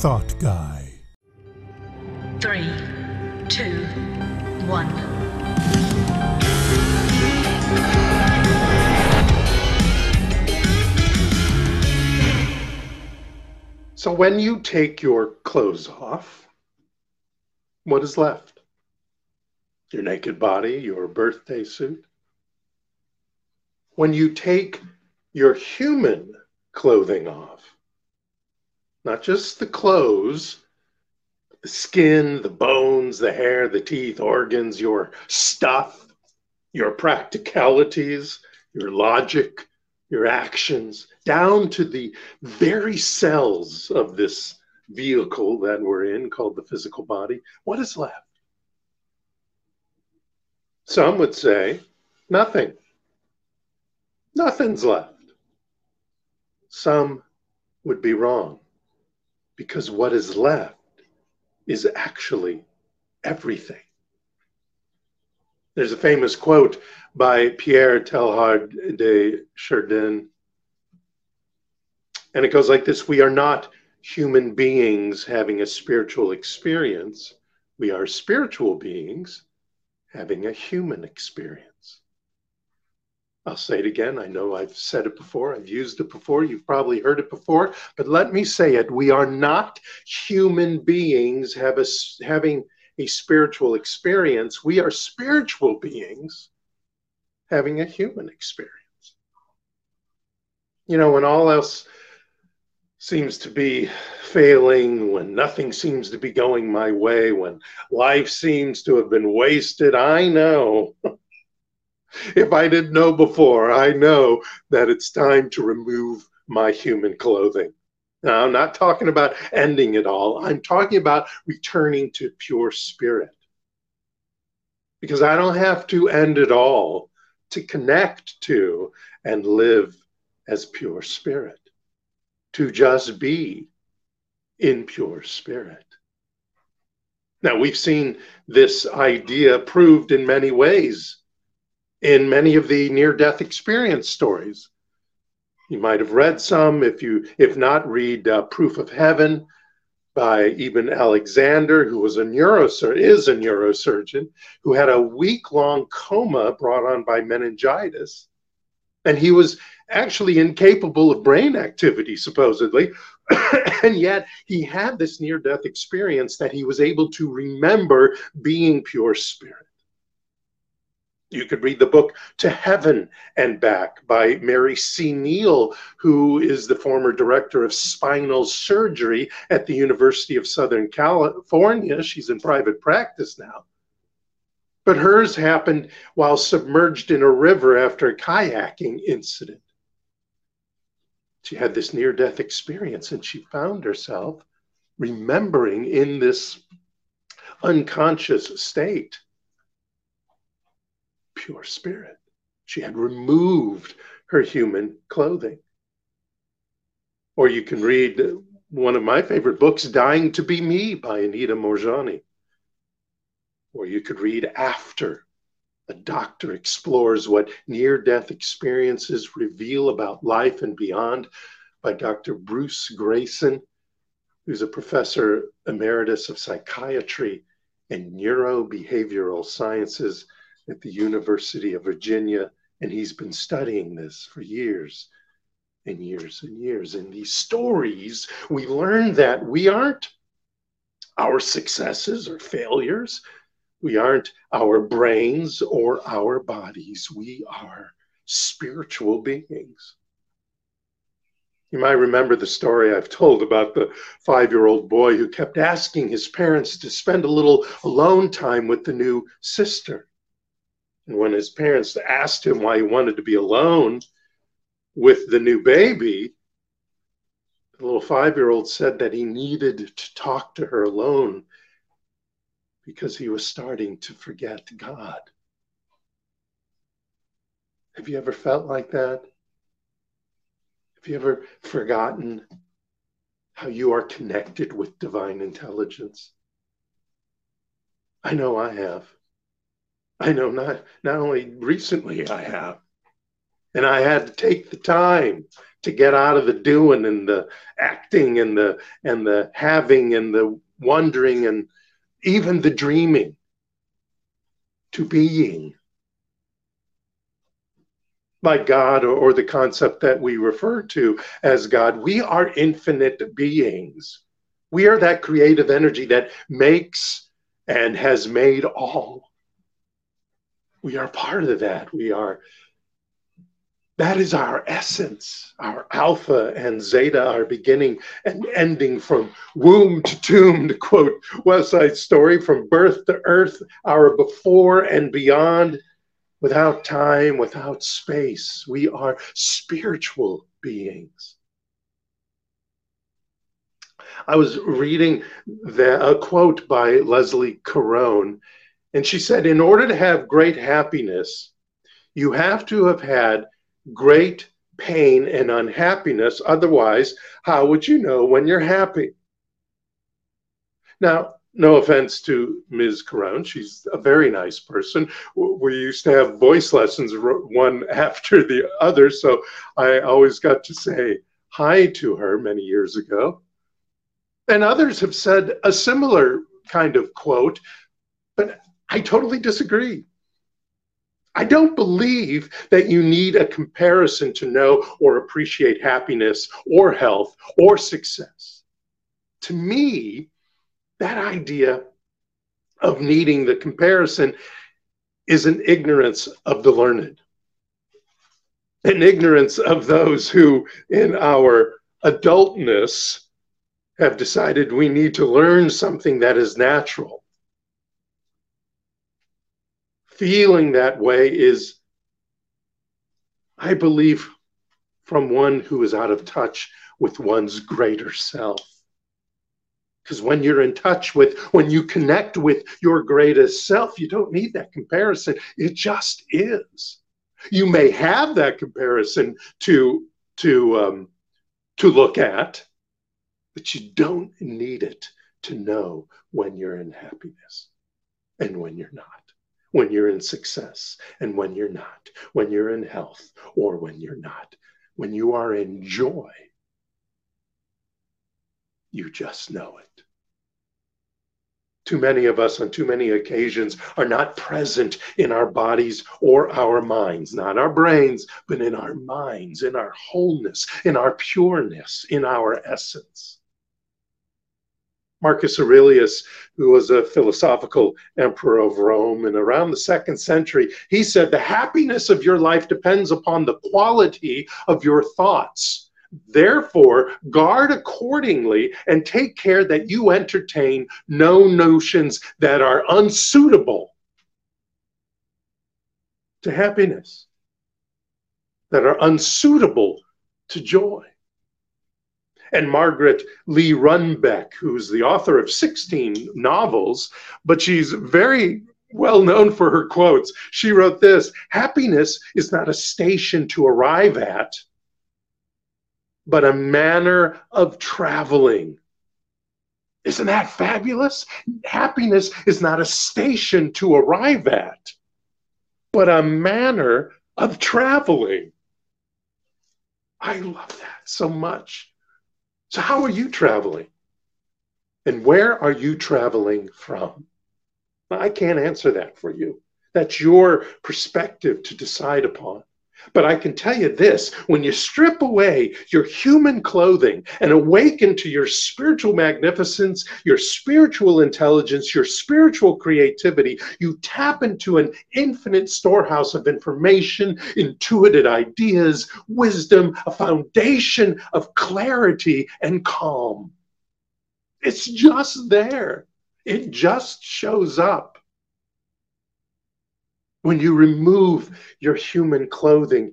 Thought Guy. Three, two, one. So when you take your clothes off, what is left? Your naked body, your birthday suit. When you take your human clothing off, not just the clothes, the skin, the bones, the hair, the teeth, organs, your stuff, your practicalities, your logic, your actions, down to the very cells of this vehicle that we're in called the physical body, what is left? Some would say nothing. Nothing's left. Some would be wrong because what is left is actually everything. There's a famous quote by Pierre Teilhard de Chardin, and it goes like this We are not human beings having a spiritual experience, we are spiritual beings having a human experience. I'll say it again. I know I've said it before, I've used it before, you've probably heard it before, but let me say it. We are not human beings have a, having a spiritual experience. We are spiritual beings having a human experience. You know, when all else seems to be failing, when nothing seems to be going my way, when life seems to have been wasted, I know if I didn't know before, I know that it's time to remove my human clothing. Now, I'm not talking about ending it all. I'm talking about returning to pure spirit. Because I don't have to end it all to connect to and live as pure spirit, to just be in pure spirit. Now, we've seen this idea proved in many ways in many of the near death experience stories. You might have read some. If you, if not, read uh, Proof of Heaven by Eben Alexander, who was a neurosurgeon, is a neurosurgeon, who had a week-long coma brought on by meningitis, and he was actually incapable of brain activity, supposedly, and yet he had this near-death experience that he was able to remember being pure spirit. You could read the book To Heaven and Back by Mary C. Neal, who is the former director of spinal surgery at the University of Southern California. She's in private practice now. But hers happened while submerged in a river after a kayaking incident. She had this near death experience and she found herself remembering in this unconscious state pure spirit. She had removed her human clothing. Or you can read one of my favorite books, Dying to Be Me by Anita Moorjani. Or you could read After. A doctor explores what near death experiences reveal about life and beyond by Dr. Bruce Greyson, who's a professor emeritus of psychiatry and neurobehavioral sciences at the University of Virginia, and he's been studying this for years and years and years. In these stories, we learn that we aren't our successes or failures. We aren't our brains or our bodies. We are spiritual beings. You might remember the story I've told about the five year old boy who kept asking his parents to spend a little alone time with the new sister. And when his parents asked him why he wanted to be alone with the new baby, the little five year old said that he needed to talk to her alone because he was starting to forget God. Have you ever felt like that? Have you ever forgotten how you are connected with divine intelligence? I know I have. I know not not only recently I have, And I had to take the time to get out of the doing and the acting and the and the having and the wondering and even the dreaming to being by God or, or, the concept that we refer to as God. We are infinite beings. We are that creative energy that makes and has made all. We are part of that. We are that is our essence, our alpha and zeta, our beginning and ending from womb to tomb, to quote West Side Story, from birth to earth, our before and beyond, without time, without space. We are spiritual beings. I was reading the, a quote by Leslie Caron, and she said, In order to have great happiness, you have to have had great pain and unhappiness. Otherwise, how would you know when you're happy? Now, no offense to Ms. Caron, she's a very nice person. We used to have voice lessons one after the other, so I always got to say hi to her many years ago. And others have said a similar kind of quote, but I totally disagree. I don't believe that you need a comparison to know or appreciate happiness or health or success. To me, that idea of needing the comparison is an ignorance of the learned, an ignorance of those who, in our adultness, have decided we need to learn something that is natural feeling that way is, I believe, from one who is out of touch with one's greater self. Because when you're in touch with, when you connect with your greatest self, you don't need that comparison. It just is. You may have that comparison to to um, to look at, but you don't need it to know when you're in happiness and when you're not when you're in success and when you're not, when you're in health or when you're not, when you are in joy, you just know it. Too many of us on too many occasions are not present in our bodies or our minds, not our brains, but in our minds, in our wholeness, in our pureness, in our essence. Marcus Aurelius, who was a philosophical emperor of Rome, and around the second century, he said, The happiness of your life depends upon the quality of your thoughts. Therefore, guard accordingly and take care that you entertain no notions that are unsuitable to happiness, that are unsuitable to joy and Margaret Lee Runbeck, who's the author of 16 novels, but she's very well known for her quotes. She wrote this Happiness is not a station to arrive at, but a manner of traveling. Isn't that fabulous? Happiness is not a station to arrive at, but a manner of traveling. I love that so much. So, how are you traveling? And where are you traveling from? I can't answer that for you. That's your perspective to decide upon. But I can tell you this when you strip away your human clothing and awaken to your spiritual magnificence, your spiritual intelligence, your spiritual creativity, you tap into an infinite storehouse of information, intuitive ideas, wisdom, a foundation of clarity and calm. It's just there, it just shows up. When you remove your human clothing,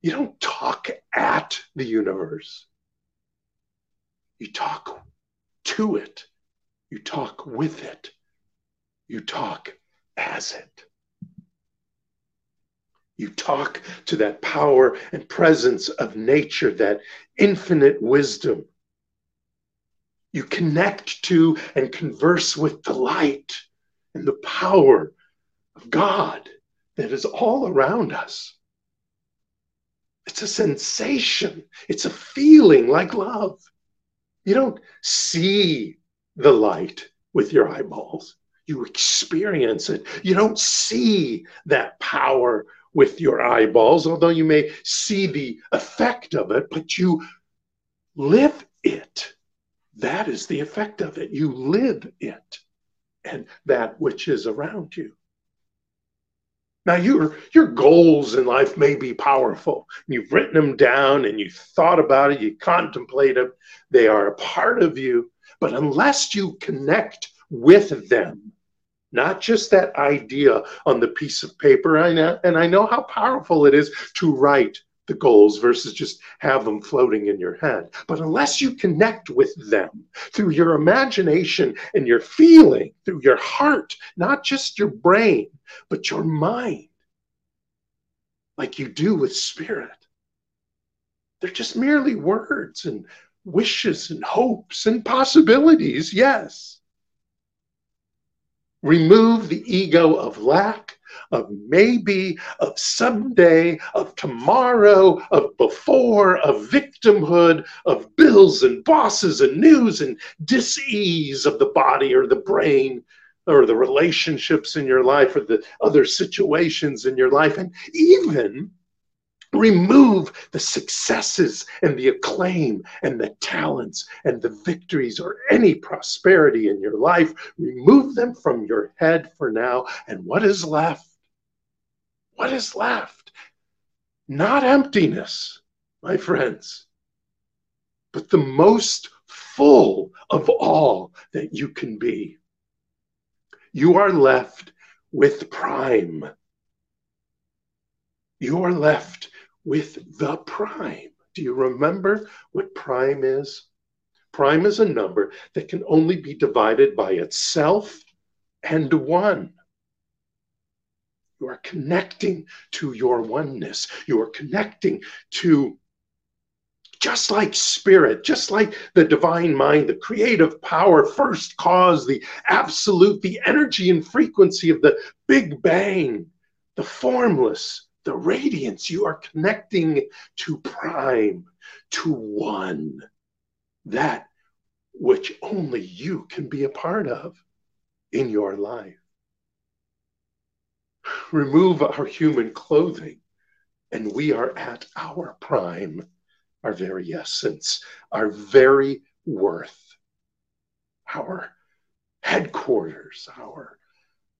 you don't talk at the universe. You talk to it. You talk with it. You talk as it. You talk to that power and presence of nature, that infinite wisdom. You connect to and converse with the light and the power of God that is all around us. It's a sensation. It's a feeling like love. You don't see the light with your eyeballs. You experience it. You don't see that power with your eyeballs, although you may see the effect of it, but you live it. That is the effect of it. You live it and that which is around you. Now, your, your goals in life may be powerful. You've written them down and you thought about it, you contemplate them. They are a part of you. But unless you connect with them, not just that idea on the piece of paper, I know, and I know how powerful it is to write the goals versus just have them floating in your head. But unless you connect with them through your imagination and your feeling, through your heart, not just your brain, but your mind, like you do with spirit, they're just merely words and wishes and hopes and possibilities, yes. Remove the ego of lack of maybe, of someday, of tomorrow, of before, of victimhood, of bills and bosses and news and dis-ease of the body or the brain or the relationships in your life or the other situations in your life. And even remove the successes and the acclaim and the talents and the victories or any prosperity in your life. Remove them from your head for now. And what is left? What is left? Not emptiness, my friends, but the most full of all that you can be. You are left with prime. You are left with the prime. Do you remember what prime is? Prime is a number that can only be divided by itself and one. You are connecting to your oneness. You are connecting to just like spirit, just like the divine mind, the creative power, first cause, the absolute, the energy and frequency of the Big Bang, the formless, the radiance, you are connecting to prime, to one, that which only you can be a part of in your life. Remove our human clothing, and we are at our prime, our very essence, our very worth, our headquarters, our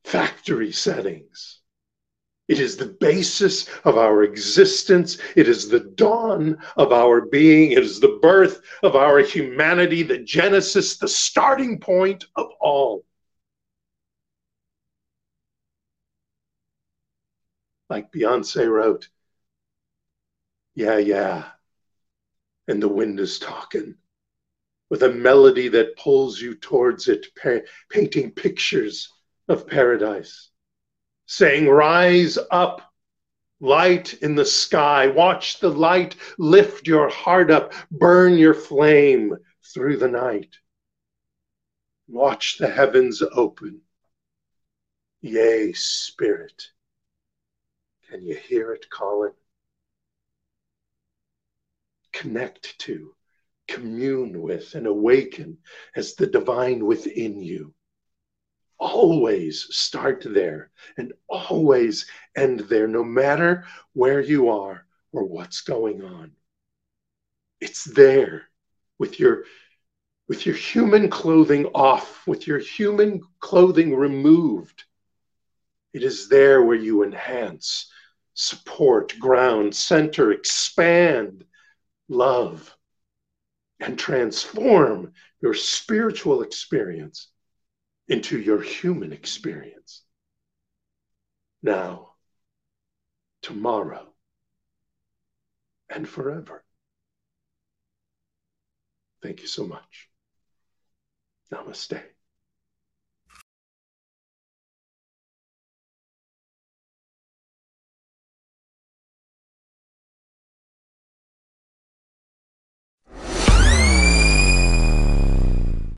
factory settings it is the basis of our existence. It is the dawn of our being. It is the birth of our humanity, the genesis, the starting point of all. Like Beyonce wrote, Yeah, yeah. And the wind is talking with a melody that pulls you towards it, painting pictures of paradise saying, Rise up, light in the sky. Watch the light lift your heart up, burn your flame through the night. Watch the heavens open. Yea, Spirit. Can you hear it calling? Connect to, commune with, and awaken as the divine within you always start there and always end there, no matter where you are or what's going on. It's there with your with your human clothing off, with your human clothing removed. It is there where you enhance, support, ground, center, expand, love, and transform your spiritual experience into your human experience. Now, tomorrow, and forever. Thank you so much. Namaste.